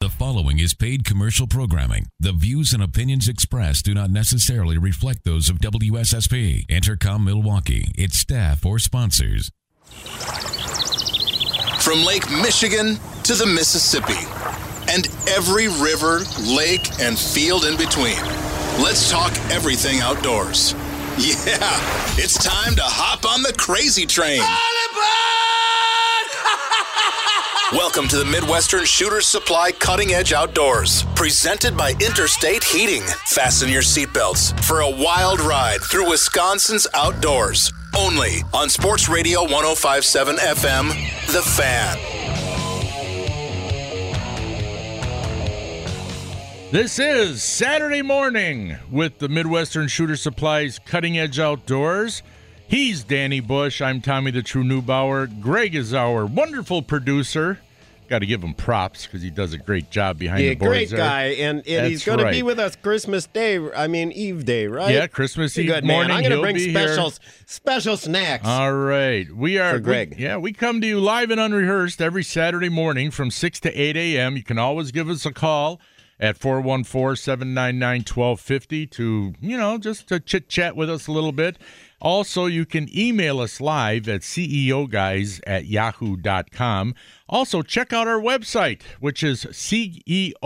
The following is paid commercial programming. The views and opinions expressed do not necessarily reflect those of WSSP, Entercom Milwaukee, its staff, or sponsors. From Lake Michigan to the Mississippi and every river, lake, and field in between. Let's talk everything outdoors. Yeah, it's time to hop on the crazy train. Welcome to the Midwestern Shooter Supply Cutting Edge Outdoors, presented by Interstate Heating. Fasten your seatbelts for a wild ride through Wisconsin's outdoors. Only on Sports Radio 1057 FM, The Fan. This is Saturday morning with the Midwestern Shooter Supplies Cutting Edge Outdoors. He's Danny Bush. I'm Tommy the True Newbauer. Greg is our wonderful producer. Got to give him props because he does a great job behind Yeah, the boards great there. guy, and, and he's going to be with us Christmas Day. I mean Eve Day, right? Yeah, Christmas Eve Good morning. man. I'm going to bring here. specials, special snacks. All right. We are For we- yeah, we come to you live and unrehearsed every Saturday morning from 6 to 8 a.m. You can always give us a call at 414-799-1250 to, you know, just to chit-chat with us a little bit. Also, you can email us live at ceoguys at yahoo.com. Also, check out our website, which is ceoguys.com.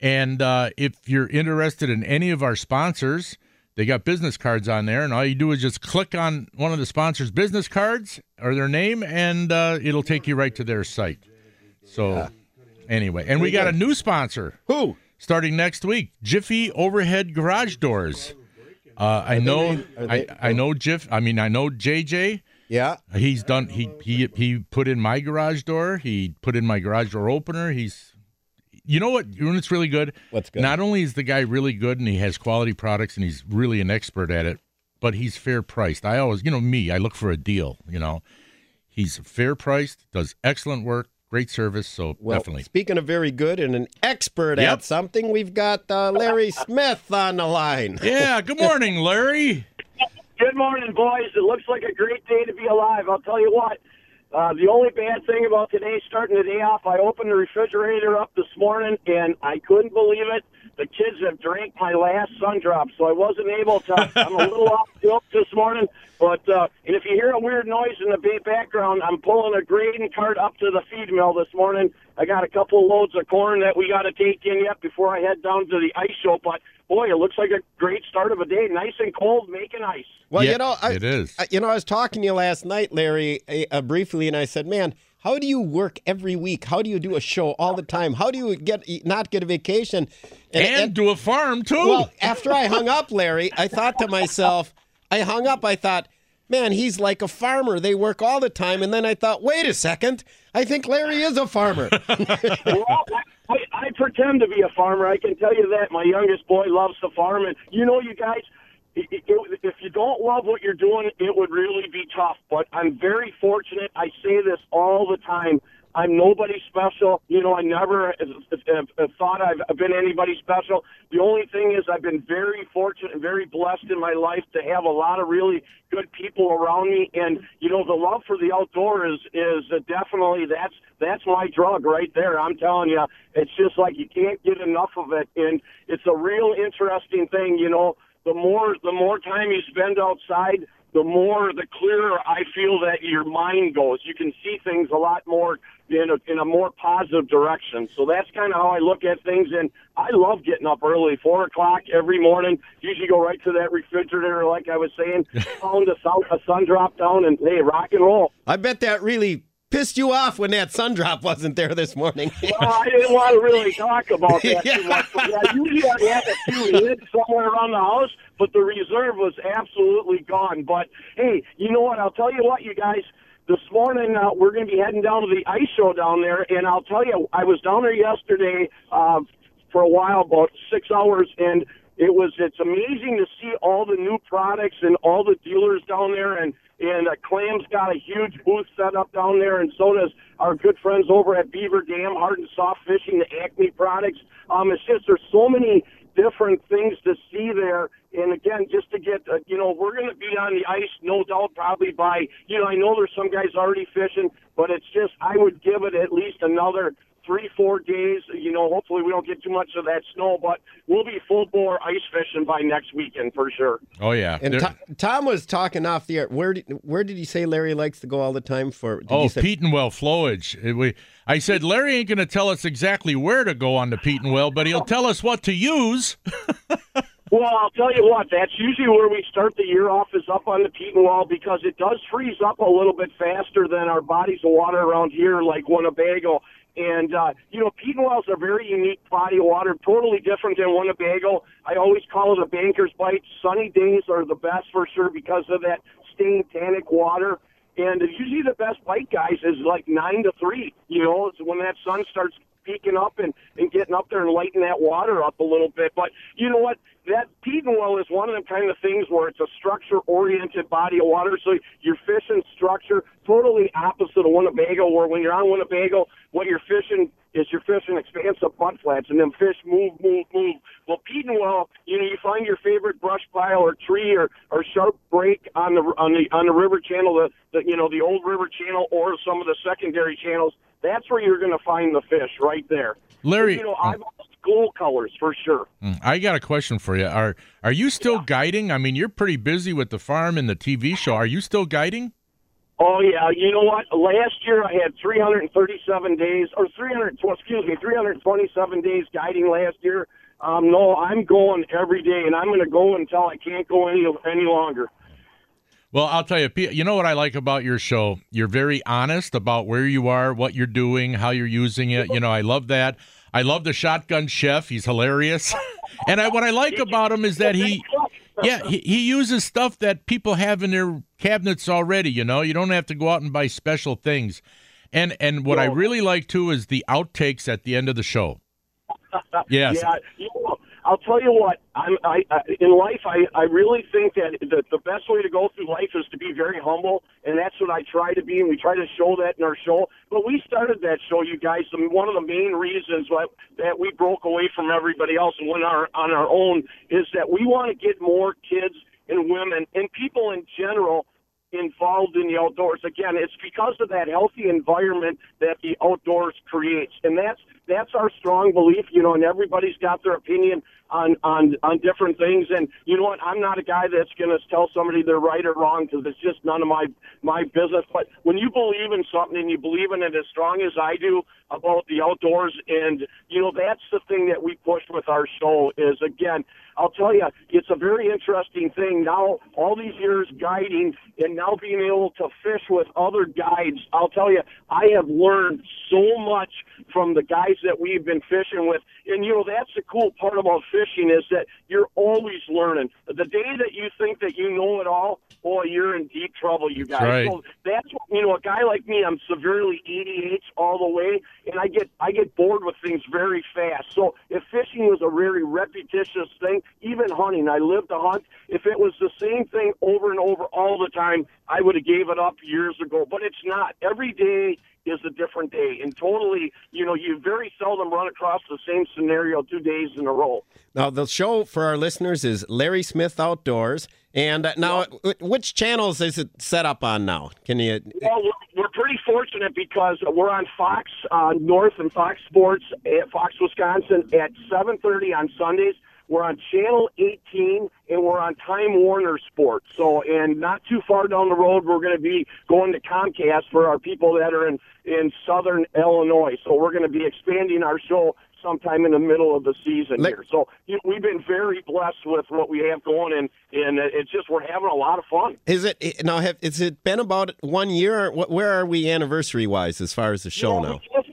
And uh, if you're interested in any of our sponsors, they got business cards on there, and all you do is just click on one of the sponsors' business cards or their name, and uh, it'll take you right to their site. So, anyway, and we got a new sponsor Who? starting next week Jiffy Overhead Garage Doors. Uh, I know, are I, I know Jiff. I mean, I know JJ. Yeah. He's done. He he he put in my garage door. He put in my garage door opener. He's, you know what? You know what's really good. What's good? Not only is the guy really good and he has quality products and he's really an expert at it, but he's fair priced. I always, you know, me, I look for a deal. You know, he's fair priced, does excellent work, great service. So Well, definitely. speaking of very good and an expert Yep. at something, we've got uh, Larry Smith on the line. Yeah. Good morning, Larry. Good morning, boys. It looks like a great day to be alive. I'll tell you what. Uh, the only bad thing about today, starting the day off, I opened the refrigerator up this morning and I couldn't believe it. The kids have drank my last sun drop, so I wasn't able to. I'm a little off tilt this morning, but uh, and if you hear a weird noise in the background, I'm pulling a grading cart up to the feed mill this morning. I got a couple loads of corn that we got to take in yet before I head down to the ice show. But boy, it looks like a great start of a day. Nice and cold, making ice. Well, Yeah, you know, I, it is. I- you know, I was talking to you last night, Larry, uh, briefly, and I said, "Man, how do you work every week? How do you do a show all the time? How do you get not get a vacation?" And, do a farm too. well, after I hung up, Larry, I thought to myself, I hung up. I thought, man, he's like a farmer. They work all the time. And then I thought, wait a second, I think Larry is a farmer. well, I, I pretend to be a farmer. I can tell you that. My youngest boy loves to farm, and you know, you guys, if you don't love what you're doing, it would really be tough. But I'm very fortunate. I say this all the time. I'm nobody special. You know, I never thought I've been anybody special. The only thing is, I've been very fortunate and very blessed in my life to have a lot of really good people around me. And you know, the love for the outdoor is definitely that's that's my drug right there. I'm telling you, it's just like you can't get enough of it, and it's a real interesting thing. You know, the more the more time you spend outside, the more the clearer I feel that your mind goes. You can see things a lot more in a, in a more positive direction. So that's kind of how I look at things. And I love getting up early, four o'clock every morning. Usually go right to that refrigerator, like I was saying, pound a sun, a sun drop down, and hey, rock and roll. I bet that really pissed you off when that sun drop wasn't there this morning. Well, I didn't want to really talk about that too much. But yeah, usually I have a few hid somewhere around the house, but the reserve was absolutely gone. But hey, you know what? I'll tell you what, you guys. this morning uh, we're going to be heading down to the ice show down there, and I'll tell you, I was down there yesterday uh, for a while, about six hours, and it was it's amazing to see all the new products and all the dealers down there and and uh, Clam's got a huge booth set up down there, and so does our good friends over at Beaver Dam, Hard and Soft Fishing, the Acme products. Um, it's just there's so many different things to see there. And again, just to get, uh, you know, we're going to be on the ice, no doubt, probably by, you know, I know there's some guys already fishing, but it's just, I would give it at least another three, four days. You know, hopefully we don't get too much of that snow, but we'll be full bore ice fishing by next weekend for sure. Oh yeah. And Tom, Tom was talking off the air. Where did, where did he say Larry likes to go all the time for? oh, Petenwell flowage. We, I said Larry ain't going to tell us exactly where to go on the Petenwell, but he'll tell us what to use. Well, I'll tell you what, that's usually where we start the year off is up on the Petenwell because it does freeze up a little bit faster than our bodies of water around here, like Winnebago. And, uh, you know, Petenwell's a very unique body of water, totally different than Winnebago. I always call it a banker's bite. Sunny days are the best for sure because of that stained tannic water. And usually the best bite, guys, is like 9 to 3. You know, it's when that sun starts peeking up and, and getting up there and lighting that water up a little bit. But you know what? That Petenwell is one of them kind of things where it's a structure oriented body of water. So you're fishing structure totally opposite of Winnebago, where when you're on Winnebago, what you're fishing is you're fishing expansive mud flats and them fish move, move, move. Well, Petenwell, you know, you find your favorite brush pile or tree or, or sharp break on the on the on the river channel, the, the you know the old river channel or some of the secondary channels that's where you're going to find the fish right there. Larry, you know, I've all school colors for sure. Mm, I got a question for you. Are are you still yeah. guiding? I mean, you're pretty busy with the farm and the TV show. Are you still guiding? Oh yeah, you know what? Last year I had 337 days, or 300, excuse me, 327 days guiding last year. Um, no, I'm going every day, and I'm going to go until I can't go any any longer. Well, I'll tell you, you know what I like about your show? You're very honest about where you are, what you're doing, how you're using it. You know, I love that. I love the shotgun chef. He's hilarious. and I, what I like about him is that he, yeah, he, he uses stuff that people have in their cabinets already. You know, you don't have to go out and buy special things. And and what I really like too is the outtakes at the end of the show. Yes. Yeah, you know, I'll tell you what. I'm, I, I in life, I, I really think that the, the best way to go through life is to be very humble, and that's what I try to be, and we try to show that in our show. But we started that show, you guys. Mean, one of the main reasons why, that we broke away from everybody else and went our, on our own is that we want to get more kids and women and people in general involved in the outdoors. Again, it's because of that healthy environment that the outdoors creates, and that's that's our strong belief. You know, and everybody's got their opinion on on on different things. And you know what? I'm not a guy that's going to tell somebody they're right or wrong because it's just none of my my business. But when you believe in something and you believe in it as strong as I do about the outdoors, and you know that's the thing that we push with our show is again. I'll tell you, it's a very interesting thing now. All these years guiding and now being able to fish with other guides. I'll tell you, I have learned so much from the guys that we've been fishing with. And you know, that's the cool part about fishing is that you're always learning. The day that you think that you know it all, boy, you're in deep trouble, you guys. That's right. So that's you know, a guy like me, I'm severely ADH all the way, and I get I get bored with things very fast. So if fishing was a very repetitious thing, even hunting, I live to hunt. If it was the same thing over and over all the time, I would have gave it up years ago. But it's not. Every day is a different day. And totally, you know, you very seldom run across the same scenario two days in a row. Now, the show for our listeners is Larry Smith Outdoors. And uh, now, which channels is it set up on now? Can you? Well, we're pretty fortunate because we're on Fox uh, North and Fox Sports at Fox Wisconsin at 7:30 on Sundays. We're on Channel 18 and we're on Time Warner Sports. So, and not too far down the road, we're going to be going to Comcast for our people that are in in Southern Illinois. So, we're going to be expanding our show sometime in the middle of the season Let, here. So you know, we've been very blessed with what we have going, and and it's just we're having a lot of fun. Is it now? Have is it been about one year? Where are we anniversary wise as far as the show you know, now?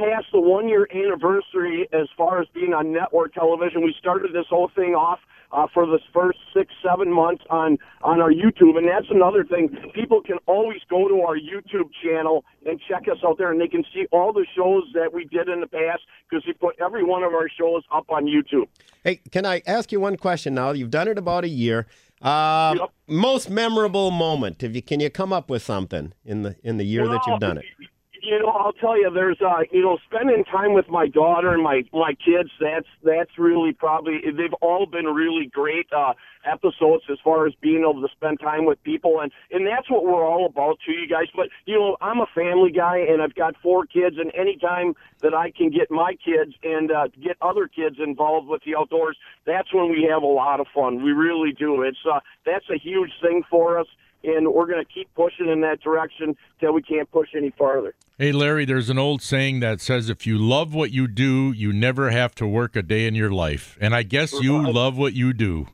We just, we just passed the one year anniversary as far as being on network television. We started this whole thing off uh, for the first six, seven months on on our YouTube, and that's another thing. People can always go to our YouTube channel and check us out there, and they can see all the shows that we did in the past because we put every one of our shows up on YouTube. Hey, can I ask you one question now? You've done it about a year. Uh, Yep. Most memorable moment. If you can you come up with something in the in the year that you've done it? You know, I'll tell you, there's uh, you know, spending time with my daughter and my my kids. That's that's really probably they've all been really great uh, episodes as far as being able to spend time with people, and and that's what we're all about to you guys. But you know, I'm a family guy, and I've got four kids, and anytime that I can get my kids and uh, get other kids involved with the outdoors, that's when we have a lot of fun. We really do. It's uh, that's a huge thing for us and we're going to keep pushing in that direction till we can't push any farther. Hey, Larry, there's an old saying that says if you love what you do, you never have to work a day in your life. And I guess you love what you do.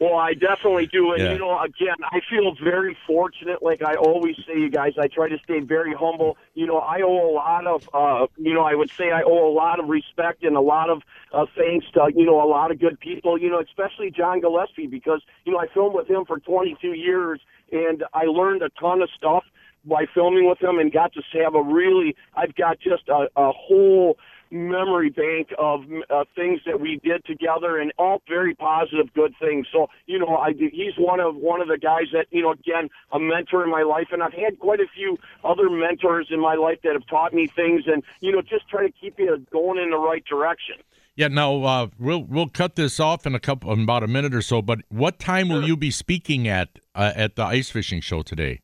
Well, I definitely do. And, Yeah. you know, again, I feel very fortunate. Like I always say, you guys, I try to stay very humble. You know, I owe a lot of, uh, you know, I would say I owe a lot of respect and a lot of uh, thanks to, you know, a lot of good people, you know, especially John Gillespie, because, you know, I filmed with him for 22 years and I learned a ton of stuff by filming with him and got to have a really, I've got just a, a whole memory bank of uh, things that we did together and all very positive good things so you know i he's one of one of the guys that you know again a mentor in my life and i've had quite a few other mentors in my life that have taught me things and you know just try to keep you going in the right direction Yeah, now uh, we'll we'll cut this off in a couple in about a minute or so. But what time will you be speaking at uh, at the ice fishing show today?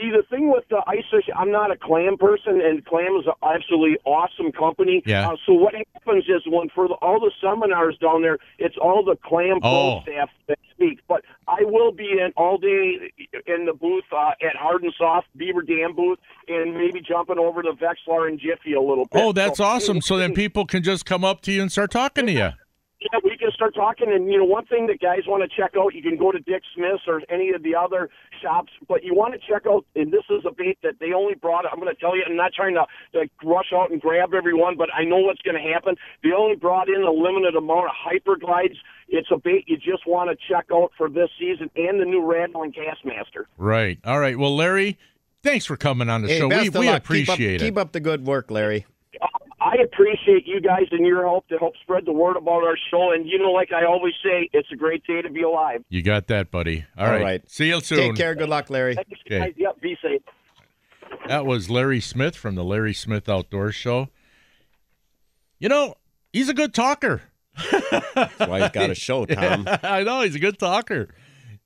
See, the thing with the ISIS, I'm not a clam person, and clam is an absolutely awesome company. Yeah. Uh, so what happens is when for the, all the seminars down there, it's all the clam Oh. staff that speak. But I will be in all day in the booth uh, at Hard and Soft Beaver Dam booth, and maybe jumping over to Vexilar and Jiffy a little bit. Oh, that's So- awesome. So then people can just come up to you and start talking to you. Yeah, we can start talking. And, you know, one thing that guys want to check out, you can go to Dick Smith's or any of the other shops, but you want to check out, and this is a bait that they only brought, I'm going to tell you, I'm not trying to, to rush out and grab everyone, but I know what's going to happen. They only brought in a limited amount of hyperglides. It's a bait you just want to check out for this season and the new Rattling Kastmaster. Right. All right. Well, Larry, thanks for coming on the Hey, show. best We, of we luck. appreciate keep up, it. Keep up the good work, Larry. I appreciate you guys and your help to help spread the word about our show. And, you know, like I always say, it's a great day to be alive. You got that, buddy. All All right. right. See you soon. Take care. Good luck, Larry. Thanks, Okay. guys. Yep, be safe. That was Larry Smith from the Larry Smith Outdoor Show. You know, he's a good talker. That's why he's got a show, Tom. I know he's a good talker.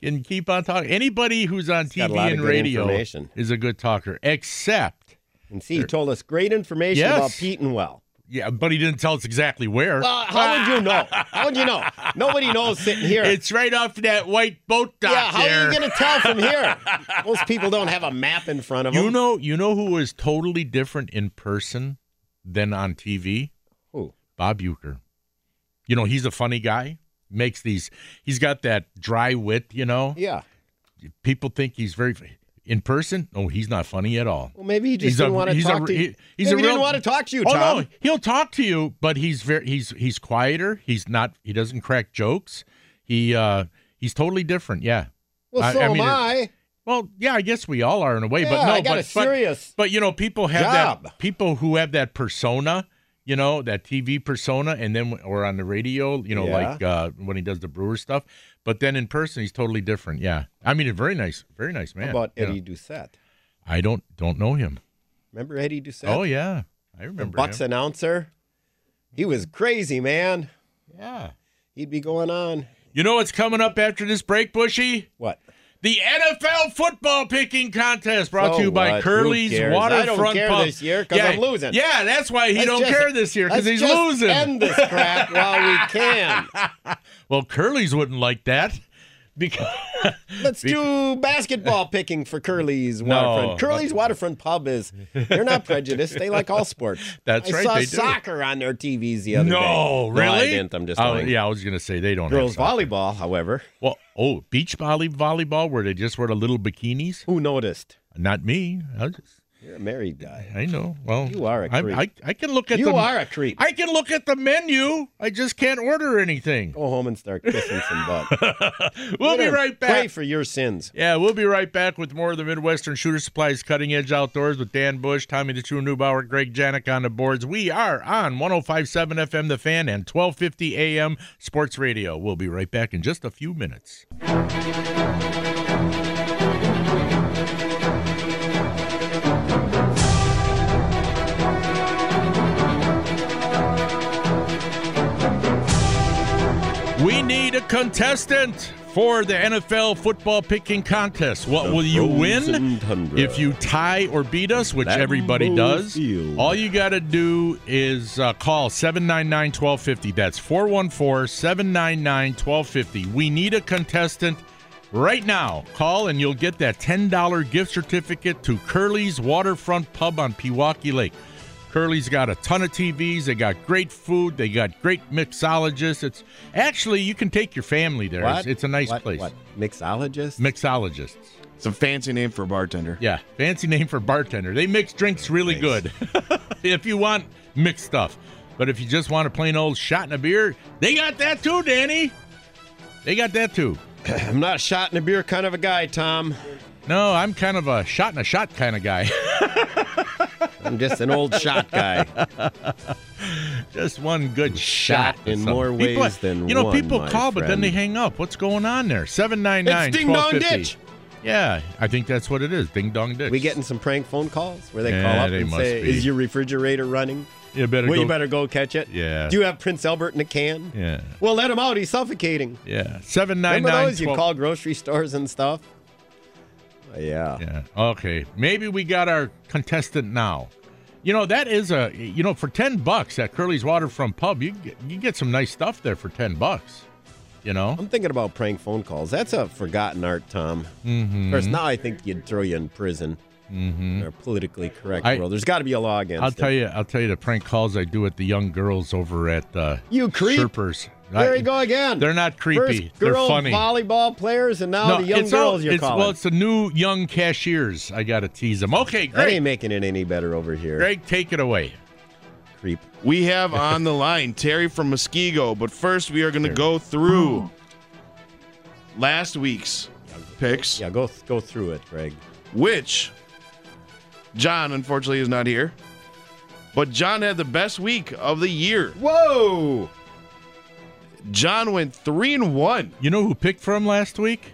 Can keep on talking. Anybody who's on got a TV and radio is a good talker, except And see, he told us great information Yes. about Petenwell. yeah, but he didn't tell us exactly where. Well, how would you know? How would you know? Nobody knows sitting here. it's right off that white boat dock yeah, how there. are you going to tell from here? Most people don't have a map in front of them. you know, you know who is totally different in person than on TV? Who? Bob Uecker. You know, he's a funny guy. Makes these. He's got that dry wit. You know, Yeah. people think he's very in person. No, he's not funny at all. Well, maybe he just He's didn't a- want to he's a- talk to you. he- he's maybe a he didn't want to talk to you, Oh no, he'll talk to you, but he's very he's he's quieter. He's not. He doesn't crack jokes. He uh he's totally different. Yeah. Well, so I mean, am I. Well, yeah, I guess we all are in a way, but no, I got but, a serious but but you know, people have job. that people who have that persona, you know, that TV persona, and then or on the radio, you know, Yeah. like uh, when he does the Brewer stuff. But then in person, he's totally different. Yeah, I mean, a very nice, very nice man. How about you know. Eddie Doucette? I don't don't know him. Remember Eddie Doucette? Oh yeah, I the remember Bucks him. announcer. He was crazy, man. Yeah. He'd be going on. You know what's coming up after this break, Bushy? What? The NFL football picking contest brought So to you by what? Curly's cares? I don't Waterfront care Pub. this year 'cause yeah, I'm losing. Yeah, that's why he Let's don't just- care this year because he's losing. End this crap while we can. well, Curly's wouldn't like that because Let's do basketball picking for Curly's No. Waterfront. Curly's Waterfront Pub is they're not prejudiced. They like all sports. That's I right, saw they do. soccer on their TVs the other day. no, really? I didn't. I'm just oh, lying. yeah, I was gonna say they don't. Girls volleyball, however, Well, oh, beach volley volleyball where they just wear the little bikinis. who noticed? Not me. I just You're a married guy. I know. Well, You are a creep. I, I can look at You the. are a creep. I can look at the menu. I just can't order anything. Go home and start kissing some butt. We'll be right Pray back. for your sins. Yeah, we'll be right back with more of the Midwestern Shooter Supplies Cutting Edge Outdoors with Dan Bush, Tommy the True Newbauer, Greg Janik on the boards. We are on 1057 FM The Fan and 1250 AM Sports Radio. We'll be right back in just a few minutes. Contestant for the NFL football picking contest. What will you win? If you tie or beat us, which Lambeau everybody does, Field. all you got to do is uh, call 799 1250. That's 414 799 1250. We need a contestant right now. Call and you'll get that $10 gift certificate to Curly's Waterfront Pub on Pewaukee Lake. Curly's got a ton of TVs. They got great food. They got great mixologists. It's actually you can take your family there. It's, What? it's a nice What- place. What? Mixologist? Mixologists. It's a fancy name for a bartender. Yeah, fancy name for bartender. They mix drinks really good. if you want mixed stuff, but if you just want a plain old shot and a beer, they got that too, Danny. They got that too. I'm not a shot in a beer kind of a guy, Tom. No, I'm kind of a shot and a shot kind of guy. I'm just an old shot guy. just one good shot in of more ways than you know. one, people call, but then they hang up. What's going on there? Seven nine nine It's ding dong ditch. Yeah, I think that's what it is. Ding dong ditch. We getting some prank phone calls where they Yeah, call up they and say, be. "Is your refrigerator running? You better well, go. you better go catch it." Yeah. Do you have Prince Albert in a can? Yeah, Well, let him out. He's suffocating. yeah. Seven nine Remember nine. those? You call grocery stores and stuff. Yeah. Yeah. Okay. Maybe we got our contestant now. You know that is a you know for ten bucks at Curly's Waterfront Pub you get, you get some nice stuff there for ten bucks. You know. I'm thinking about prank phone calls. That's a forgotten art, Tom. Mm-hmm. Of course, now I think you'd throw you in prison. Mm-hmm. Or politically correct I- world. There's got to be a law against I'll it. tell you. I'll tell you the prank calls I do at the young girls over at uh, You creep. Sherpers. There I- you go again. They're not creepy. First They're funny. volleyball players, and now the young it's all- girls you're it's, calling. Well, it's the new young cashiers. I got to tease them. Okay, that great. ain't making it any better over here. Greg, take it away. Creep. We have on the line Terry from Muskego, but first we are going to go through last week's picks, Yeah, go go through it, Greg. which John unfortunately is not here. But John had the best week of the year. Whoa! John went three and one. You know who picked for him last week?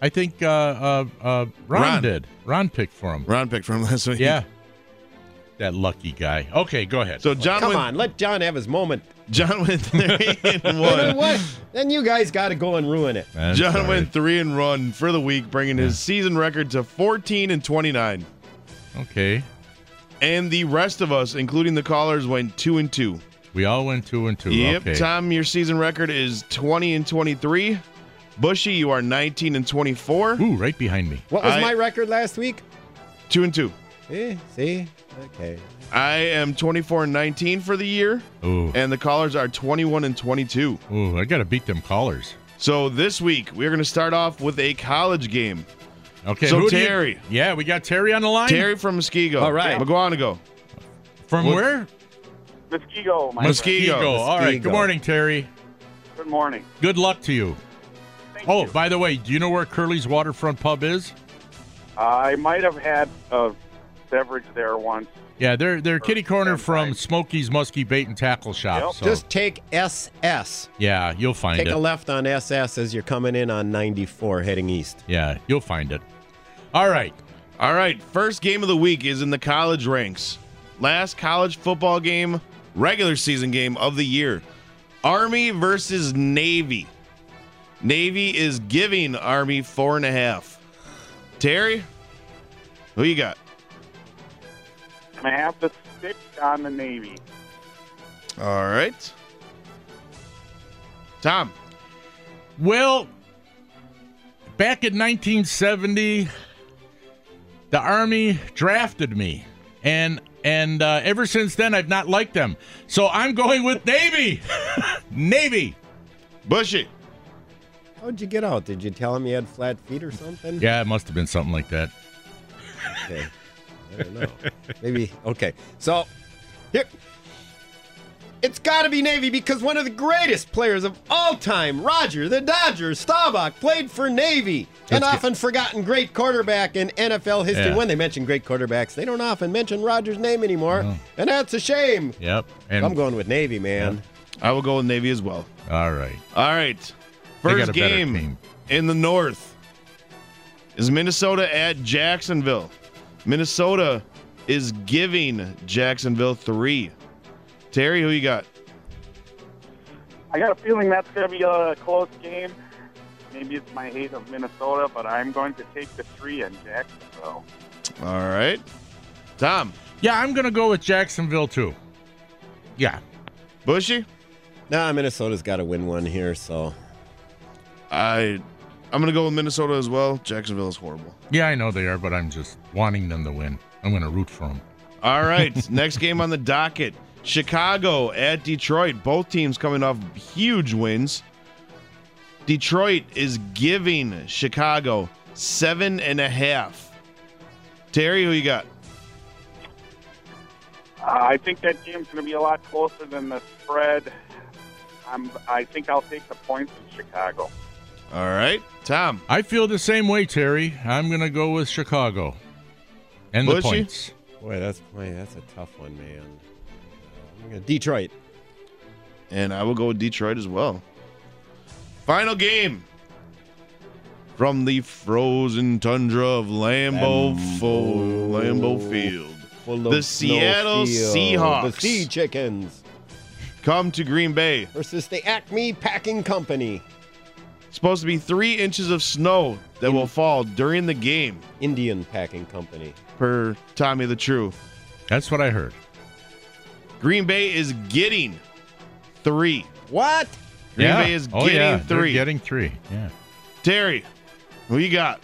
I think uh, uh, uh, Ron, Ron. did. Ron picked for him. Ron picked for him last week. Yeah. That lucky guy. Okay, go ahead. So John Come went. on, let John have his moment. John went three and You know one. what? Then you guys got to go and ruin it. That's John all right. went three and one for the week, bringing his season record to 14 and 29. Okay. And the rest of us, including the callers, went two and two. We all went two and two. Yep. Okay. Tom, your season record is 20 and 23. Bushy, you are 19 and 24. Ooh, right behind me. What was I- my record last week? Two and two. Eh, see? Okay. I am 24 and 19 for the year, Ooh. and the callers are 21 and 22. Ooh, I got to beat them callers. So this week, we're going to start off with a college game. Okay. So who do you- Terry. yeah, we got Terry on the line. Terry from Muskego. All right. Mukwonago. From What- where? Muskego, my Muskego. friend. All right. Good morning, Terry. Good morning. Good luck to you. Thank Oh, you. by the way, do you know where Curly's Waterfront Pub is? I might have had a beverage there once. Yeah, they're they're kitty corner from times. Smokey's Muskie Bait and Tackle Shop. Yep. So, Just take SS. yeah, you'll find Take it. Take a left on SS as you're coming in on 94 heading east. Yeah, you'll find it. All right. All right, first game of the week is in the college ranks. Last college football game, regular season game of the year. Army versus Navy. Navy is giving Army four and a half. Terry, who you got? I have to stick on the Navy. All right. Tom, Well, back in 1970, the Army drafted me, and and uh, ever since then I've not liked them. So I'm going with Navy. Navy. Bushy. How'd you get out? Did you tell him you had flat feet or something? Yeah, it must have been something like that. Okay. I don't know. Maybe okay. So here it's got to be Navy because one of the greatest players of all time, Roger the Dodger Staubach, played for Navy. An Let's get- often forgotten great quarterback in NFL history. Yeah. When they mention great quarterbacks, they don't often mention Roger's name anymore, and that's a shame. Yep. And I'm going with Navy, man. I will go with Navy as well. all right. All right. First game in the North is Minnesota at Jacksonville. Minnesota is giving Jacksonville three. Terry, who you got? I got a feeling that's going to be a close game. Maybe it's my hate of Minnesota, but I'm going to take the three in Jacksonville. All right. Tom, Yeah, I'm gonna go with Jacksonville too. Yeah. Bushy? Nah, Minnesota's got to win one here, so I I'm gonna go with Minnesota as well. Jacksonville is horrible. Yeah, I know they are, but I'm just wanting them to win. I'm gonna root for them. All right. Next game on the docket. Chicago at Detroit. Both teams coming off huge wins. Detroit is giving Chicago seven and a half. Terry, who you got? Uh, I think that game's going to be a lot closer than the spread. I'm, I think I'll take the points in Chicago. All right. Tom. I feel the same way, Terry. I'm gonna go with Chicago. And the points. boy, that's boy, that's a tough one, man. Uh, I'm gonna Detroit. And I will go with Detroit as well. Final game from the frozen tundra of Lambeau, Lambeau. Fo- Lambeau Field. The Seattle field. Seahawks. The Sea Chickens Come to Green Bay. versus the Acme Packing Company. Supposed to be three inches of snow that will fall during the game, Indian Packing Company. per Tommy the True. That's what I heard. Green Bay is getting three. What? Green yeah. Bay is oh, getting yeah. They're 3 getting three. Yeah. Terry, who you got?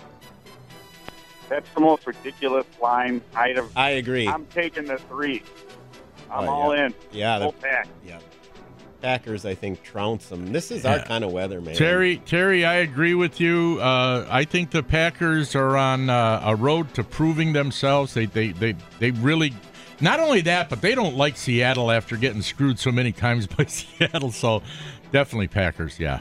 That's the most ridiculous line. I'd have, I agree. I'm taking the three. I'm Oh, all yeah. in. yeah, the Full pack. yeah. Packers, I think, trounce them. This is our Yeah. kind of weather, man. Terry, Terry, I agree with you. Uh, I think the Packers are on uh, a road to proving themselves. They, they, they, they really. Not only that, but they don't like Seattle after getting screwed so many times by Seattle. So, definitely Packers. Yeah.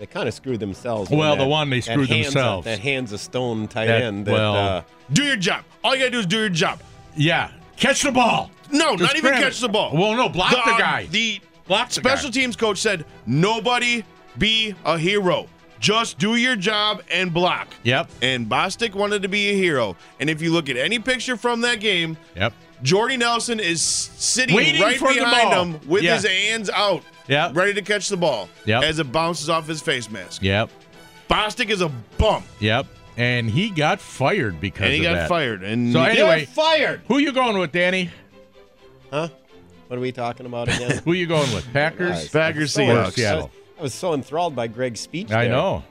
They kind of screwed themselves. Well, with the one they that screwed hands- themselves. That hands a stone tight That- end. That, well- uh, Do your job. All you gotta do is do your job. Yeah. Catch the ball. No, Just not even catch it. the ball. Well, no, block the uh, guy. The Block the special guy. teams coach said, "Nobody be a hero. Just do your job and block." Yep. And Bostick wanted to be a hero. And if you look at any picture from that game, Yep. Jordy Nelson is sitting Waiting right for behind him with Yeah. his hands out, Yep. ready to catch the ball Yep. as it bounces off his face mask. Yep. Bostick is a bum, Yep. And he got fired because and he of got that. fired. And So anyway, fired. who you going with, Danny? Huh? What are we talking about again? Who are you going with? Packers? Guys, Packers, I so- Seahawks. I was- Seattle. I was so enthralled by Greg's speech. I there. know.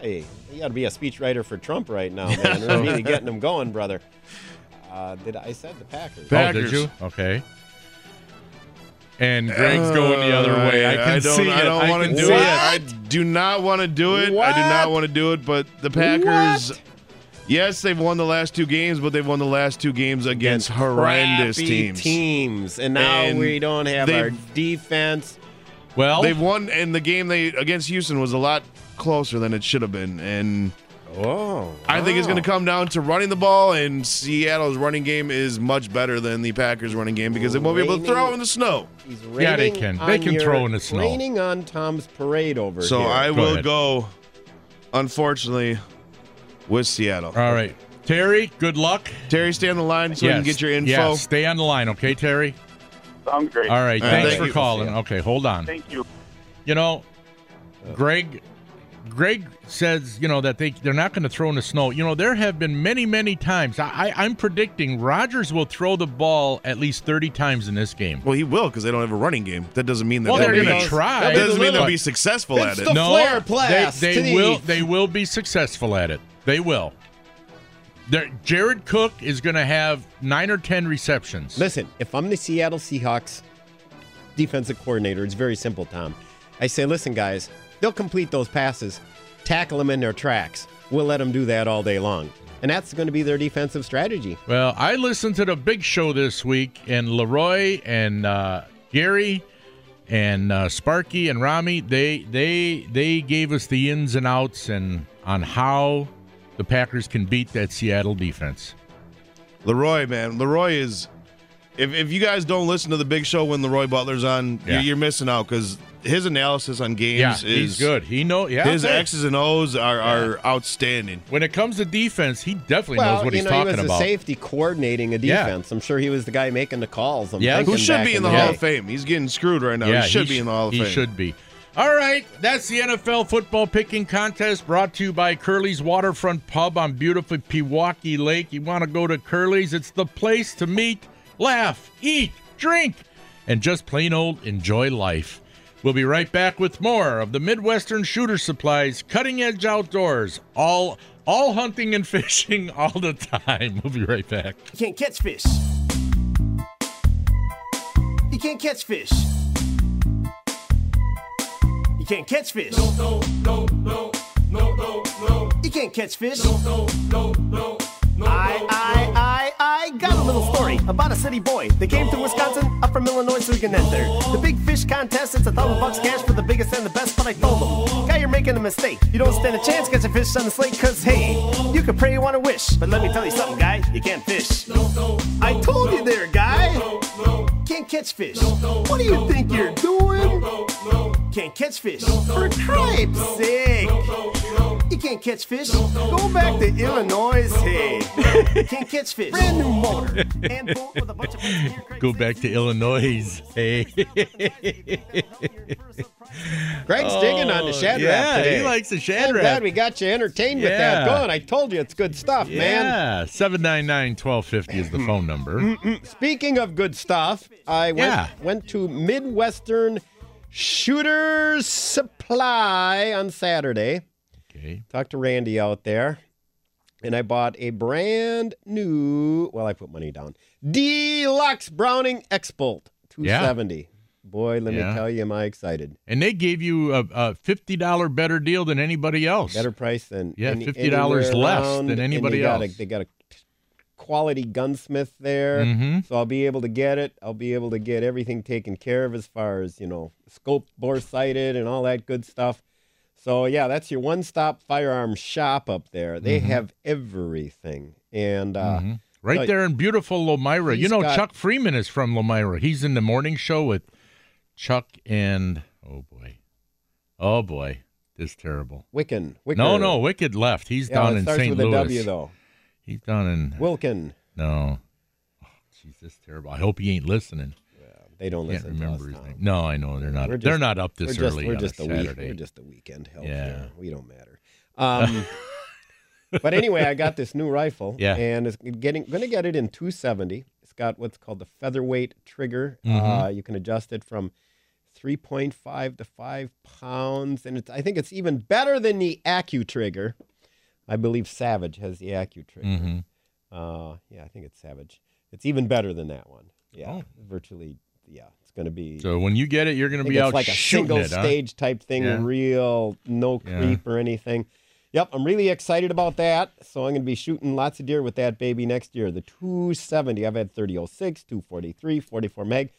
Hey, you got to be a speechwriter for Trump right now, man. We're really getting him going, brother. Uh, did I said the Packers? Pa- Oh, did you? Okay. And Greg's going the other way. I can Uh, don't, see I don't want to do see it. it. I do not want to do it. I do not want to do it. But the Packers, What? Yes, they've won the last two games, but they've won the last two games against horrendous teams. teams, and now And we don't have our defense. Well, They've won, and the game they against Houston was a lot closer than it should have been. And Oh, I think it's going to come down to running the ball, and Seattle's running game is much better than the Packers' running game because they won't be able to Raining- throw in the snow. He's Yeah, they can. They on can your- throw in the snow. Raining on Tom's parade over So here. I Go will ahead. go, unfortunately, with Seattle. all right. Terry, good luck. Terry, stay on the line so we can get your info. Yeah, stay on the line, okay, Terry? Sounds great. All right. All right, Thanks thank for you. calling. Okay, hold on. Thank you. You know, Greg Greg says, you know, that they they're not going to throw in the snow. You know, there have been many, many times. I, I I'm predicting Rodgers will throw the ball at least 30 times in this game. Well, he will because they don't have a running game. That doesn't mean that Well, they'll they're be- going to try. That doesn't mean they'll be successful It's at the it. no, flare blast they, to they the- will. They will be successful at it. They will. They're- Jared Cook is going to have nine or ten receptions. Listen, if I'm the Seattle Seahawks defensive coordinator, it's very simple, Tom. I say, listen, guys, they'll complete those passes, tackle them in their tracks. We'll let them do that all day long. And that's going to be their defensive strategy. Well, I listened to the big show this week, and Leroy and uh, Gary and uh, Sparky and Rami they they they gave us the ins and outs and on how the Packers can beat that Seattle defense. Leroy, man, Leroy is. If, if you guys don't listen to the big show when Leroy Butler's on, Yeah. you're, you're missing out because his analysis on games Yeah, is he's good. He know yeah. His I'll say it. X's and O's are, are outstanding. when it comes to defense, he definitely well, knows what you he's know, talking he was about. a safety coordinating a Yeah. defense. I'm sure he was the guy making the calls. I'm Yeah, Who should be in the day. Hall of Fame? He's getting screwed right now. he should be sh- in the Hall of Fame. he should be. All right, that's the NFL football picking contest brought to you by Curly's Waterfront Pub on beautiful Pewaukee Lake. You want to go to Curly's? It's the place to meet, laugh, eat, drink, and just plain old enjoy life. We'll be right back with more of the Midwestern Shooter Supplies Cutting Edge Outdoors. All all hunting and fishing all the time. We'll be right back. You can't catch fish. You can't catch fish. You can't catch fish. No, no, no, no, no, no, no. You can't catch fish. No, no, no, no. I, I, I, I got a little story about a city boy that came to Wisconsin up from Illinois so he can enter the big fish contest. It's a thousand bucks cash for the biggest and the best. But I told him, guy, you're making a mistake. You don't stand a chance catching fish on the slate, cause hey, you can pray you want to wish. But let me tell you something, guy, you can't fish. I told you. Can't catch fish. What do you think you're doing? Can't catch fish. For cripe's sake. You can't catch fish. Go back to Illinois, hey. Can't catch fish. Brand new motor. And with a bunch of fancy gear, Craig Go back to Illinois. Hey. Greg's oh, digging on the shad Oh, yeah, today. he likes the I'm Shadrach. glad we got you entertained with that. Yeah. Going, I told you it's good stuff, man. Yeah, seven nine nine twelve fifty is the phone number. Mm, mm, mm. Speaking of good stuff, I went, Yeah. went to Midwestern Shooters Supply on Saturday. Okay. Talked to Randy out there, and I bought a brand new. Well, I put money down. Deluxe Browning X-Bolt 270. Boy, let Yeah. me tell you, am I excited. And they gave you a, a fifty dollar better deal than anybody else. Better price than Yeah, any- $50 less than anybody they got a- else. they got a quality gunsmith there, Mhm. so I'll be able to get it. I'll be able to get everything taken care of as far as you know, scope bore sighted and all that good stuff. So yeah, that's your one stop firearm shop up there. They Mm-hmm. have everything, and uh, Right so- there in beautiful Lomira. You know, got- Chuck Freeman is from Lomira. He's in the morning show with Chuck and oh boy, oh boy, this is terrible. Wicken. Wicker. No, no, Wicked left. He's Yeah, down it in St. with Louis. a W though. He's down in Wilkin. no. Oh, Jeez, this is terrible. I hope he ain't listening. They don't Can't listen remember to us, his name. No, I know they're not. We're they're not up this we're just, early We're just a a week. Saturday. We're just a weekend help. Yeah. here. we don't matter. Um, but anyway, I got this new rifle. Yeah. and it's getting going to get it in 270. It's got what's called the featherweight trigger. Mm-hmm. Uh, you can adjust it from 3.5 to 5 pounds, and it's I think it's even better than the Accu trigger. I believe Savage has the Accu trigger. Mhm. Uh, yeah, I think it's Savage. It's even better than that one. Yeah, Oh. virtually. Yeah, it's going to be. So when you get it, you're going to think be it's out like a single it, huh? stage type thing, Yeah. real no Yeah. creep or anything. Yep, I'm really excited about that. So I'm going to be shooting lots of deer with that baby next year. The 270, I've had 3006, 243, 44 mag.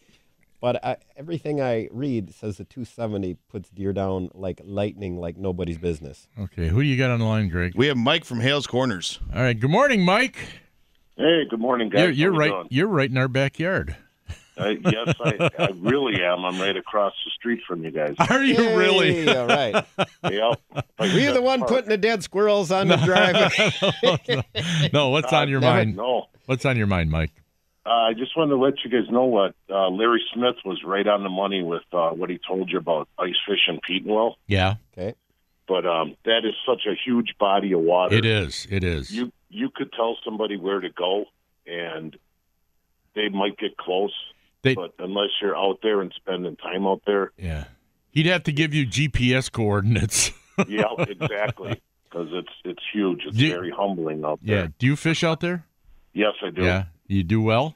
But I, everything I read says the 270 puts deer down like lightning, like nobody's business. Okay, who do you got on the line, Greg? We have Mike from Hales Corners. All right. Good morning, Mike. Hey, good morning, guys. You're, you're right. doing? You're right in our backyard. Uh, yes, I, I really am. I'm right across the street from you guys. Are you really? Hey, all right. yep. Were you the one putting the dead squirrels on the driveway? no. What's on your Uh, mind? No. What's on your mind, Mike? Uh, I just wanted to let you guys know what uh, Larry Smith was right on the money with uh, what he told you about ice fishing Petenwell. Yeah, okay. But um, that is such a huge body of water. it is. It is. You you could tell somebody where to go, and they might get close. They- but unless you're out there and spending time out there, yeah. He'd have to give you GPS coordinates. yeah, exactly, because it's it's huge. It's very humbling out there. yeah. Do you fish out there? Yes, I do. Yeah. You do well.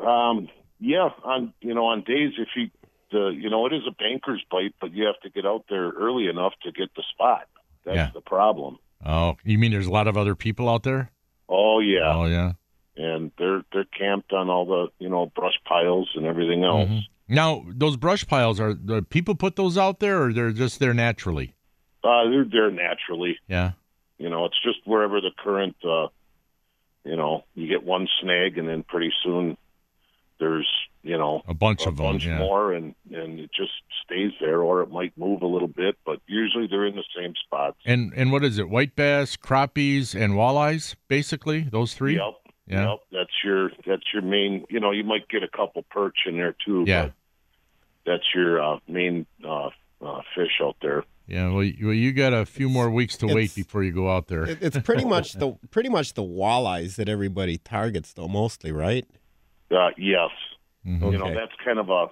Um, yeah, on you know on days if you the you know it is a banker's bite, but you have to get out there early enough to get the spot. That's Yeah. the problem. Oh, you mean there's a lot of other people out there? Oh yeah, Oh yeah. And they're they're camped on all the you know brush piles and everything else. Mhm. Now those brush piles are the people put those out there, or they're just there naturally. Uh, they're there naturally. Yeah. You know, it's just wherever the current. Uh, you know, you get one snag, and then pretty soon there's you know A bunch a of them. bunch yeah. more, and and it just stays there, or it might move a little bit, but usually they're in the same spots. And and what is it? White bass, crappies, and walleyes. Basically, those three. Yep. Yeah. Yep. That's your that's your main. You know, you might get a couple perch in there too. Yeah. But that's your uh, main uh, uh, fish out there. Yeah. Well, you, well, you got a few more weeks to wait before you go out there. It- It's pretty much the pretty much the walleyes that everybody targets, though, mostly, right? Uh, yes. Mhm. You know, that's kind of a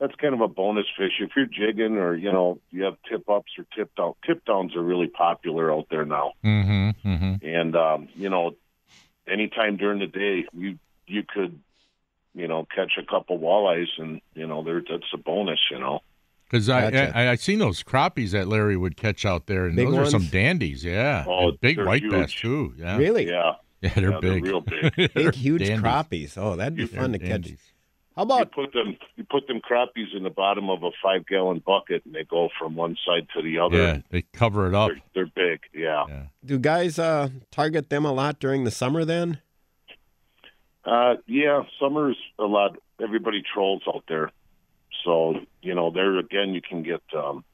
that's kind of a bonus fish. If you're jigging or you know you have tip ups or tip down, tip downs are really popular out there now. Mm-hmm. Mm-hmm. And um, you know, anytime during the day, you you could you know catch a couple walleyes, and you know there that's a bonus. You know. Because I, Gotcha. I I seen those crappies that Larry would catch out there, and Big those are some dandies. Yeah. Oh, And big they're white bass too. Yeah. Really? Yeah. Yeah, they're Yeah, they're big. real big. They're Big, huge dandies. crappies. Oh, that'd be They're fun to catch. Dandies. How You about put them you put them crappies in the bottom of a five gallon bucket, and they go from one side to the other. Yeah, they cover it up. They're, they're big. Yeah. Yeah. do guys uh, target them a lot during the summer? Then Uh, yeah, summer's a lot. Everybody trolls out there, so you know there again you can get um,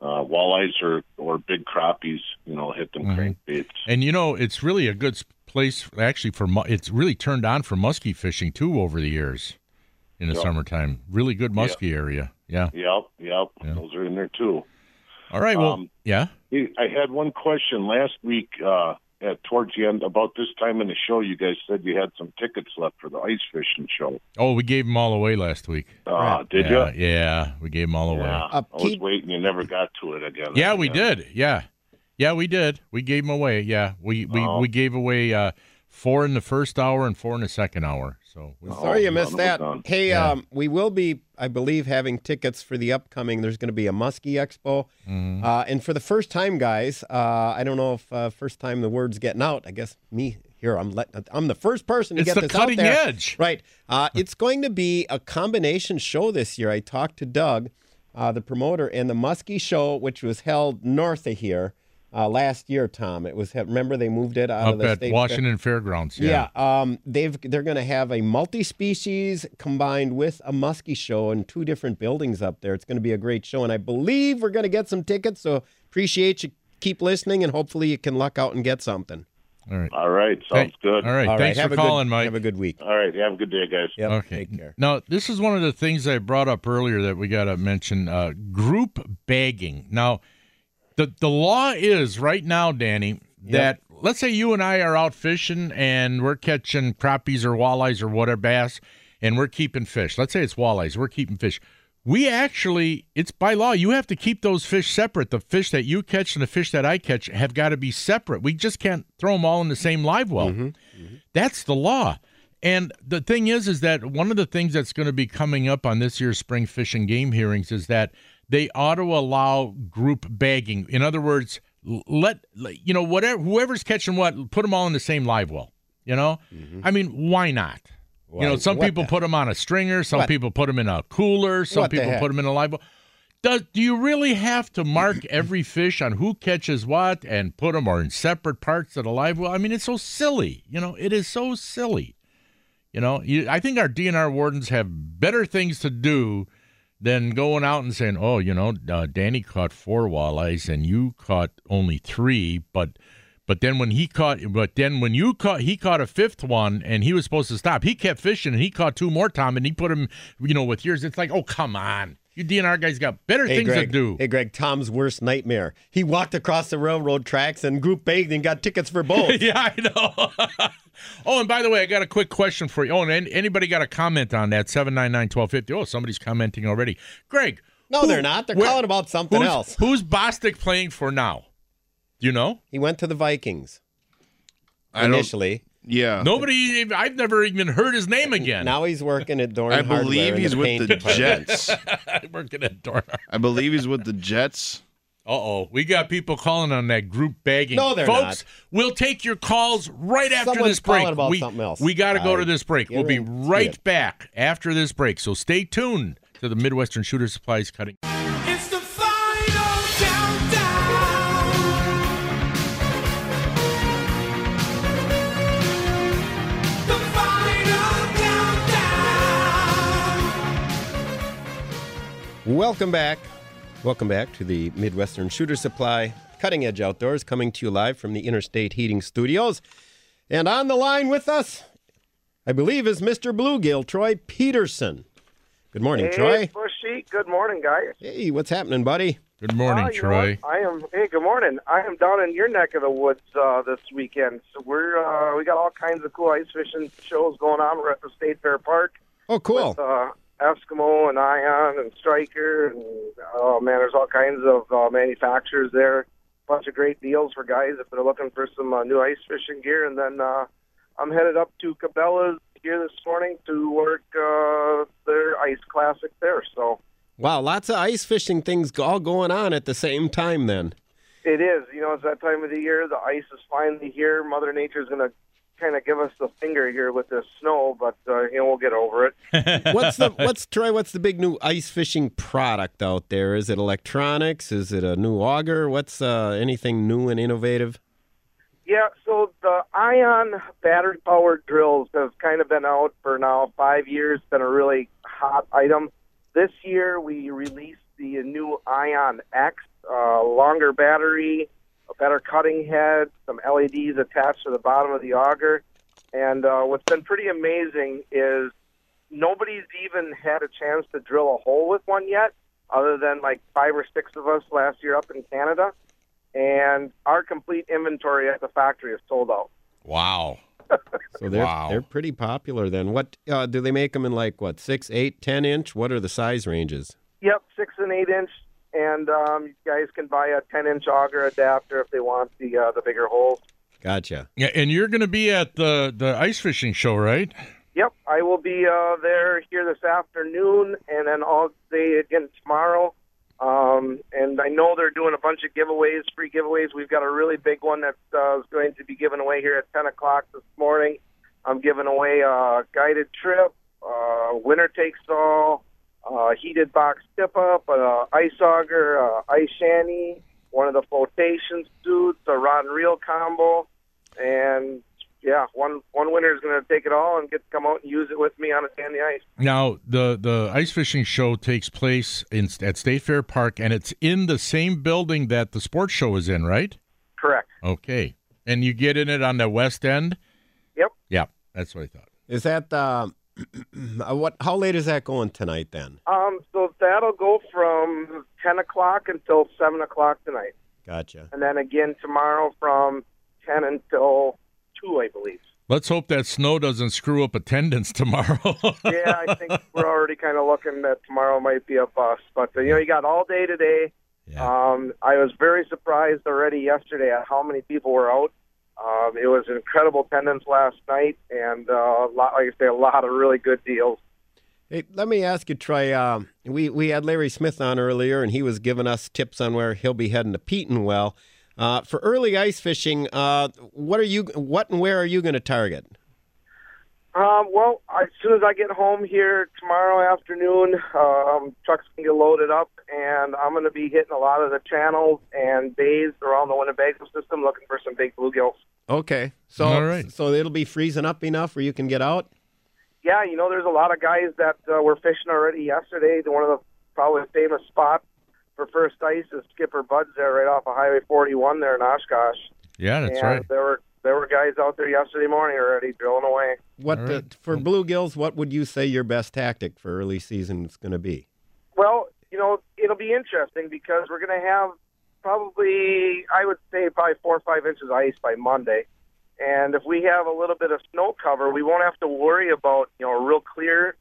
uh, walleyes or or big crappies. You know, hit them Mhm. crankbaits. And you know, it's really a good s- place actually for it's really turned on for muskie fishing too over the years in the Yeah. summertime. Really good Yeah. muskie area. Yeah. Yep, yep, Yeah. those are in there too. All right. Well, Um, yeah. I had one question last week. Uh, at towards the end, about this time in the show, you guys said you had some tickets left for the ice fishing show. Oh, we gave them all away last week. Uh, did yeah, you? Yeah, we gave them all away. Yeah, Uh, I was keep- waiting. You never got to it again. Yeah, we did. Yeah, yeah, we did. We gave them away. Yeah, we we, Oh. we gave away uh, four in the first hour and four in the second hour. So we, Oh, sorry you missed that. Hey, Yeah. um, we will be, I believe, having tickets for the upcoming. There's going to be a Muskie Expo, Mhm. uh, and for the first time, guys, uh, I don't know if uh, first time the word's getting out. I guess me here, I'm let, I'm the first person to it's get the this cutting out there. edge. Right. Uh, it's going to be a combination show this year. I talked to Doug, uh, the promoter, and the Muskie Show, which was held north of here uh, last year. Tom, it was. Remember they moved it out of the at state. Washington Fairgrounds. Yeah, um, they've they're going to have a multi-species combined with a muskie show in two different buildings up there. It's going to be a great show, and I believe we're going to get some tickets. So appreciate you. Keep listening, and hopefully you can luck out and get something. All right. All right, sounds Hey, good. All right. All right, Thanks have for a good- calling, Mike. Have a good week. All right, have a good day, guys. Yep. Okay. Take care. Now, this is one of the things I brought up earlier that we got to mention uh, group bagging. Now, the, the law is right now, Danny, that let's say you and I are out fishing and we're catching crappies or walleyes or whatever bass, and we're keeping fish. Let's say it's walleyes, we're keeping fish. We actually, it's by law, you have to keep those fish separate. The fish that you catch and the fish that I catch have got to be separate. We just can't throw them all in the same live well. Mm-hmm. That's the law. And the thing is, is that one of the things that's going to be coming up on this year's spring fishing game hearings is that they ought to allow group bagging. In other words, let let- you know whatever whoever's catching what, put them all in the same live well. You know, mm-hmm. I mean, why not? you know, some people the- put them on a stringer, some What? people put them in a cooler, some What people put them in a live well. Does, do you really have to mark every fish on who catches what and put them or in separate parts of the live well? I mean, it's so silly. You know, it is so silly. You know, you, I think our DNR wardens have better things to do than going out and saying, "Oh, you know, uh, Danny caught four walleyes and you caught only three, but." But then when he caught, but then when you caught, he caught a fifth one, and he was supposed to stop. He kept fishing, and he caught two more, Tom, and he put him, you know, with yours. It's like, oh come on, you DNR guys got better Hey things Greg, to do. hey Greg, Tom's worst nightmare. He walked across the railroad tracks and group bagged and got tickets for both. yeah, I know. oh, and by the way, I got a quick question for you. Oh, and anybody got a comment on that? 799-1250. Oh, somebody's commenting already. Greg. No, who- they're not. They're where- calling about something who's, else. Who's Bostick playing for now? Do you know? He went to the Vikings I don't- initially. Yeah. Nobody, I've never even heard his name again. Now he's working at Dorn I believe he's the with the department. Jets. working at Dorner. I believe he's with the Jets. Uh oh, we got people calling on that group bagging. No, they're Folks, not. we'll take your calls right after Someone's this break. calling about we, something else. We got to go to this break. We'll be right it. back after this break. So stay tuned to the Midwestern Shooter Supplies Cutting. Welcome back. Welcome back to the Midwestern Shooter Supply Cutting Edge Outdoors, coming to you live from the Interstate Heating Studios. And on the line with us, I believe, is Mr. Bluegill, Troy Peterson. Good morning, Hey, Troy. Bushy. Good morning, guys. Hey, what's happening, buddy? Good morning, Uh, Troy. I am. Hey, good morning. I am down in your neck of the woods uh, this weekend. So we're uh, we got all kinds of cool ice fishing shows going on. We're at the State Fair Park Oh, cool. with uh, Eskimo and Ion and Striker, and oh man, there's all kinds of uh, manufacturers there. Bunch of great deals for guys if they're looking for some uh, new ice fishing gear. And then uh, I'm headed up to Cabela's here this morning to work uh, their ice classic there. So. Wow, lots of ice fishing things all going on at the same time then. It is. You know, it's that time of the year. The ice is finally here. Mother Nature's going to kind of give us the finger here with this snow, but uh, you know we'll get over it. What's the what's Troy, what's the big new ice fishing product out there? Is it electronics? Is it a new auger? What's uh, anything new and innovative? Yeah. So the ion battery powered drills have kind of been out for now five years. Been a really hot item. This year we released the new Ion X, uh, longer battery, a better cutting head, some LEDs attached to the bottom of the auger. And uh, what's been pretty amazing is nobody's even had a chance to drill a hole with one yet, other than like five or six of us last year up in Canada. And our complete inventory at the factory is sold out. Wow. So they're Wow. they're pretty popular then. What uh, do they make them in like what six, eight, ten inch? What are the size ranges? Yep, six and eight inch, and um, you guys can buy a ten inch auger adapter if they want the uh, the bigger holes. Gotcha. Yeah, and you're going to be at the the ice fishing show, right? Yep, I will be uh, there here this afternoon, and then all day again tomorrow. Um, and I know they're doing a bunch of giveaways, free giveaways. We've got a really big one that uh, is going to be given away here at 10 o'clock this morning. I'm giving away a guided trip, uh, winner takes all, uh, heated box tip up, uh, ice auger, uh, ice shanty, one of the flotation suits, a rod and reel combo, and yeah, one one winner is going to take it all and get to come out and use it with me on a sandy ice. Now, the the ice fishing show takes place in at State Fair Park, and it's in the same building that the sports show is in, right? Correct. Okay, and you get in it on the west end. Yep. Yeah, that's what I thought. Is that the uh, what? How late is that going tonight then? Um, so that'll go from ten o'clock until seven o'clock tonight, Gotcha. and then again tomorrow from ten until two, I believe. Let's hope that snow doesn't screw up attendance tomorrow. yeah, I think we're already kind of looking that tomorrow might be a bust. But uh, you know, you got all day today. Um, I was very surprised already yesterday at how many people were out. Um, it was incredible attendance last night, and uh, a lot, like I say, a lot of really good deals. Hey, let me ask you, Troy. Um, we we had Larry Smith on earlier, and he was giving us tips on where he'll be heading to Petenwell. Uh, for early ice fishing, uh, what are you? What and where are you going to target? Um, well, as soon as I get home here tomorrow afternoon, um, trucks can get loaded up, and I'm going to be hitting a lot of the channels and bays around the Winnebago system, looking for some big bluegills. Okay, so All right. so it'll be freezing up enough where you can get out. Yeah, you know, there's a lot of guys that uh, were fishing already yesterday. One of the probably famous spots for first ice is Skipper Bud's there, right off of Highway 41 there in Oshkosh. yeah, that's and right. There were there were guys out there yesterday morning already drilling away. What All the, for bluegills? What would you say your best tactic for early season is going to be? Well, you know, it'll be interesting because we're going to have probably, I would say, probably four or five inches of ice by Monday. And if we have a little bit of snow cover, we won't have to worry about, you know, real clear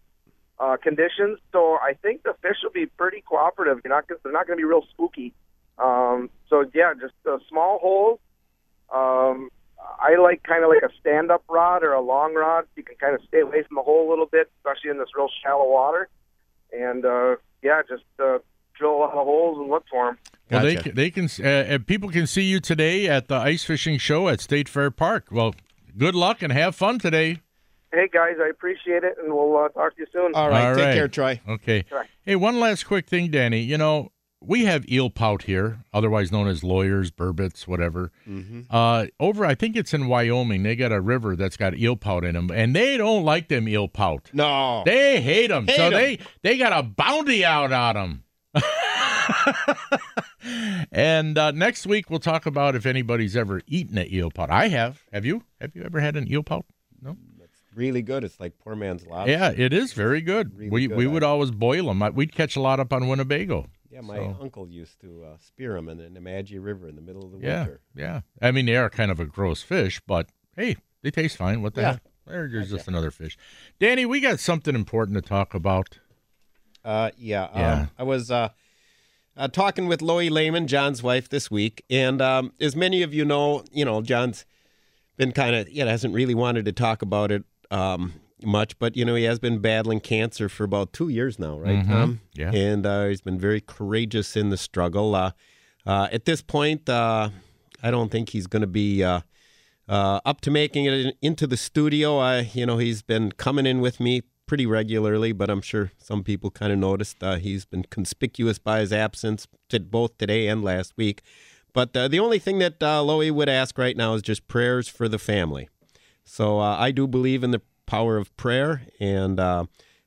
uh, conditions. So I think the fish will be pretty cooperative. You're not, they're not going to be real spooky. Um, so yeah, just uh, small holes. Um, I like kind of like a stand-up rod or a long rod. You can kind of stay away from the hole a little bit, especially in this real shallow water. And uh, yeah, just uh, drill a lot of holes and look for them. Well, they can, they can uh, uh, people can see you today at the ice fishing show at State Fair Park. Well, good luck and have fun today. Hey guys, I appreciate it, and we'll uh, talk to you soon. All right, All take care, Troy. Okay. Sure. Hey, one last quick thing, Danny. You know, we have eel pout here, otherwise known as lawyers, burbots, whatever. Mm-hmm. Uh, over, I think it's in Wyoming. They got a river that's got eel pout in them, and they don't like them eel pout. No. They hate them, Hate so 'em. they they got a bounty out on them. and uh, next week we'll talk about if anybody's ever eaten an eel pout. I have. Have you? Have you ever had an eel pout? No. It's really good. It's like poor man's lobster. Yeah, it is very good. Really we good. we would always boil them. We'd catch a lot up on Winnebago. Yeah, my So- uncle used to uh, spear them in the Nemadji River in the middle of the Yeah, winter. yeah. I mean, they are kind of a gross fish, but hey, they taste fine. What the Yeah. heck? They're just, another fish. Danny, we got something important to talk about. Uh, yeah. Yeah. Um, I was uh, uh, talking with Loie Lehman, John's wife, this week, and um, as many of you know, you know, John's been kind of, you know, hasn't really wanted to talk about it um, much, but you know, he has been battling cancer for about two years now, right, Mhm. Tom? Yeah. And uh, he's been very courageous in the struggle. Uh, uh, at this point, uh, I don't think he's going to be. Uh, uh, up to making it in, into the studio. I, you know, he's been coming in with me pretty regularly, but I'm sure some people kind of noticed uh, he's been conspicuous by his absence to both today and last week. But uh, the only thing that uh, Loie would ask right now is just prayers for the family. So uh, I do believe in the power of prayer, and uh,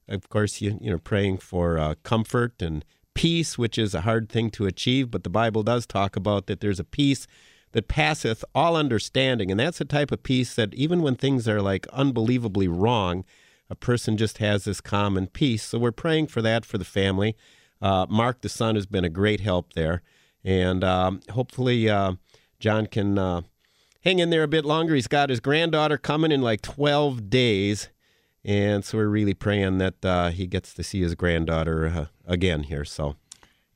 of course, you you know, praying for uh, comfort and peace, which is a hard thing to achieve. But the Bible does talk about that there's a peace that passeth all understanding, and that's a type of peace that even when things are like unbelievably wrong, a person just has this calm and peace. So we're praying for that for the family. Uh, Mark, the son, has been a great help there, and um, hopefully uh, John can uh, hang in there a bit longer. He's got his granddaughter coming in like 12 days. And so we're really praying that uh, he gets to see his granddaughter uh, again here. So,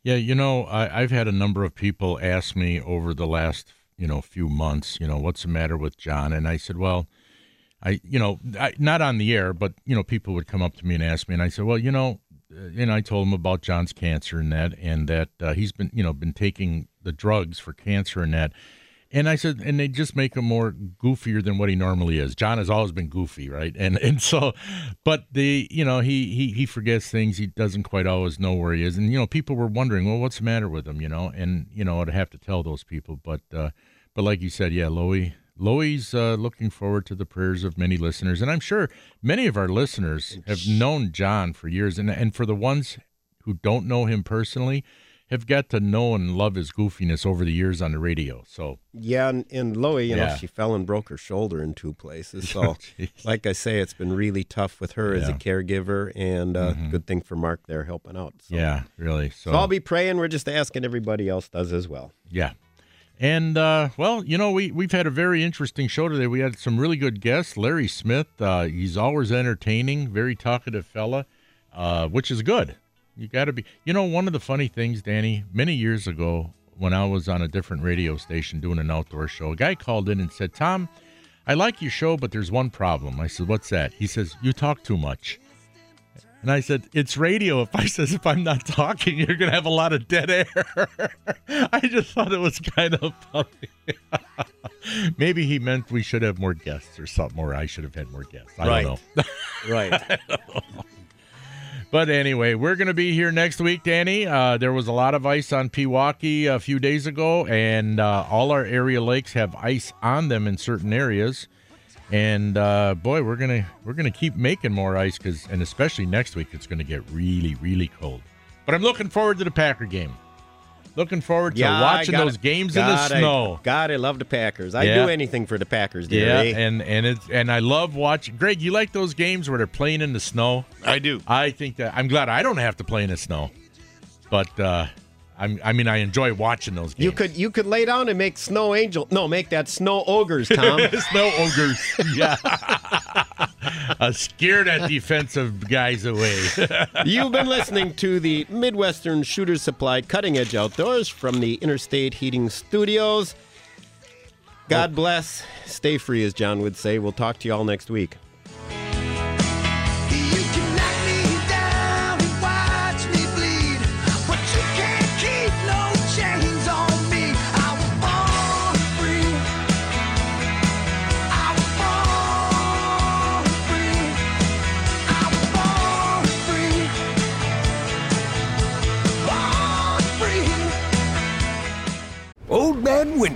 Yeah, you know, I, I've had a number of people ask me over the last, you know, few months, you know, what's the matter with John? And I said, well, I, you know, I, not on the air, but you know, people would come up to me and ask me, and I said, well, you know, uh, and I told them about John's cancer and that, and that uh, he's been, you know, been taking the drugs for cancer and that. And I said, and they just make him more goofier than what he normally is. John has always been goofy, right? And and so, but the you know he he he forgets things. He doesn't quite always know where he is. And you know, people were wondering, well, what's the matter with him? You know, and you know, I'd have to tell those people. But uh, but like you said, yeah, Loey. Loey's uh, looking forward to the prayers of many listeners, and I'm sure many of our listeners have known John for years, and and for the ones who don't know him personally, have got to know and love his goofiness over the years on the radio. So yeah, and, and Loie, you know, she fell and broke her shoulder in two places. So, Jeez. like I say, it's been really tough with her as a caregiver, and uh, good thing for Mark there helping out. So. yeah, really. So, So I'll be praying. We're just asking everybody else does as well. yeah. And uh, well, you know, we we've had a very interesting show today. We had some really good guests. Larry Smith, uh, he's always entertaining, very talkative fella, uh, which is good. You got to be. You know, one of the funny things, Danny, many years ago when I was on a different radio station doing an outdoor show, a guy called in and said, "Tom, I like your show, but there's one problem." I said, "What's that?" He says, "You talk too much." And I said, "It's radio. If I says if I'm not talking, you're gonna have a lot of dead air." I just thought it was kind of funny. Maybe he meant we should have more guests or something, or I should have had more guests. I Right. don't know. Right. But anyway, we're going to be here next week, Danny. Uh, there was a lot of ice on Pewaukee a few days ago, and uh, all our area lakes have ice on them in certain areas. And uh, boy, we're gonna we're gonna keep making more ice because, and especially next week, it's going to get really really cold. But I'm looking forward to the Packer game. Looking forward to Yeah, watching gotta- those games in the God, I- snow. God, I love the Packers. I Yeah. do anything for the Packers, dear. Yeah, eh? and and it's and I love watching. Greg, you like those games where they're playing in the snow? I do. I think that I'm glad I don't have to play in the snow, but uh, I'm I mean I enjoy watching those games. You could you could lay down and make snow angel. No, make that snow ogres, Tom. snow ogres. Yeah, uh, scare that defensive guys away. You've been listening to the Midwestern Shooter Supply Cutting Edge Outdoors from the Interstate Heating Studios. God bless. Stay free, as John would say. We'll talk to you all next week.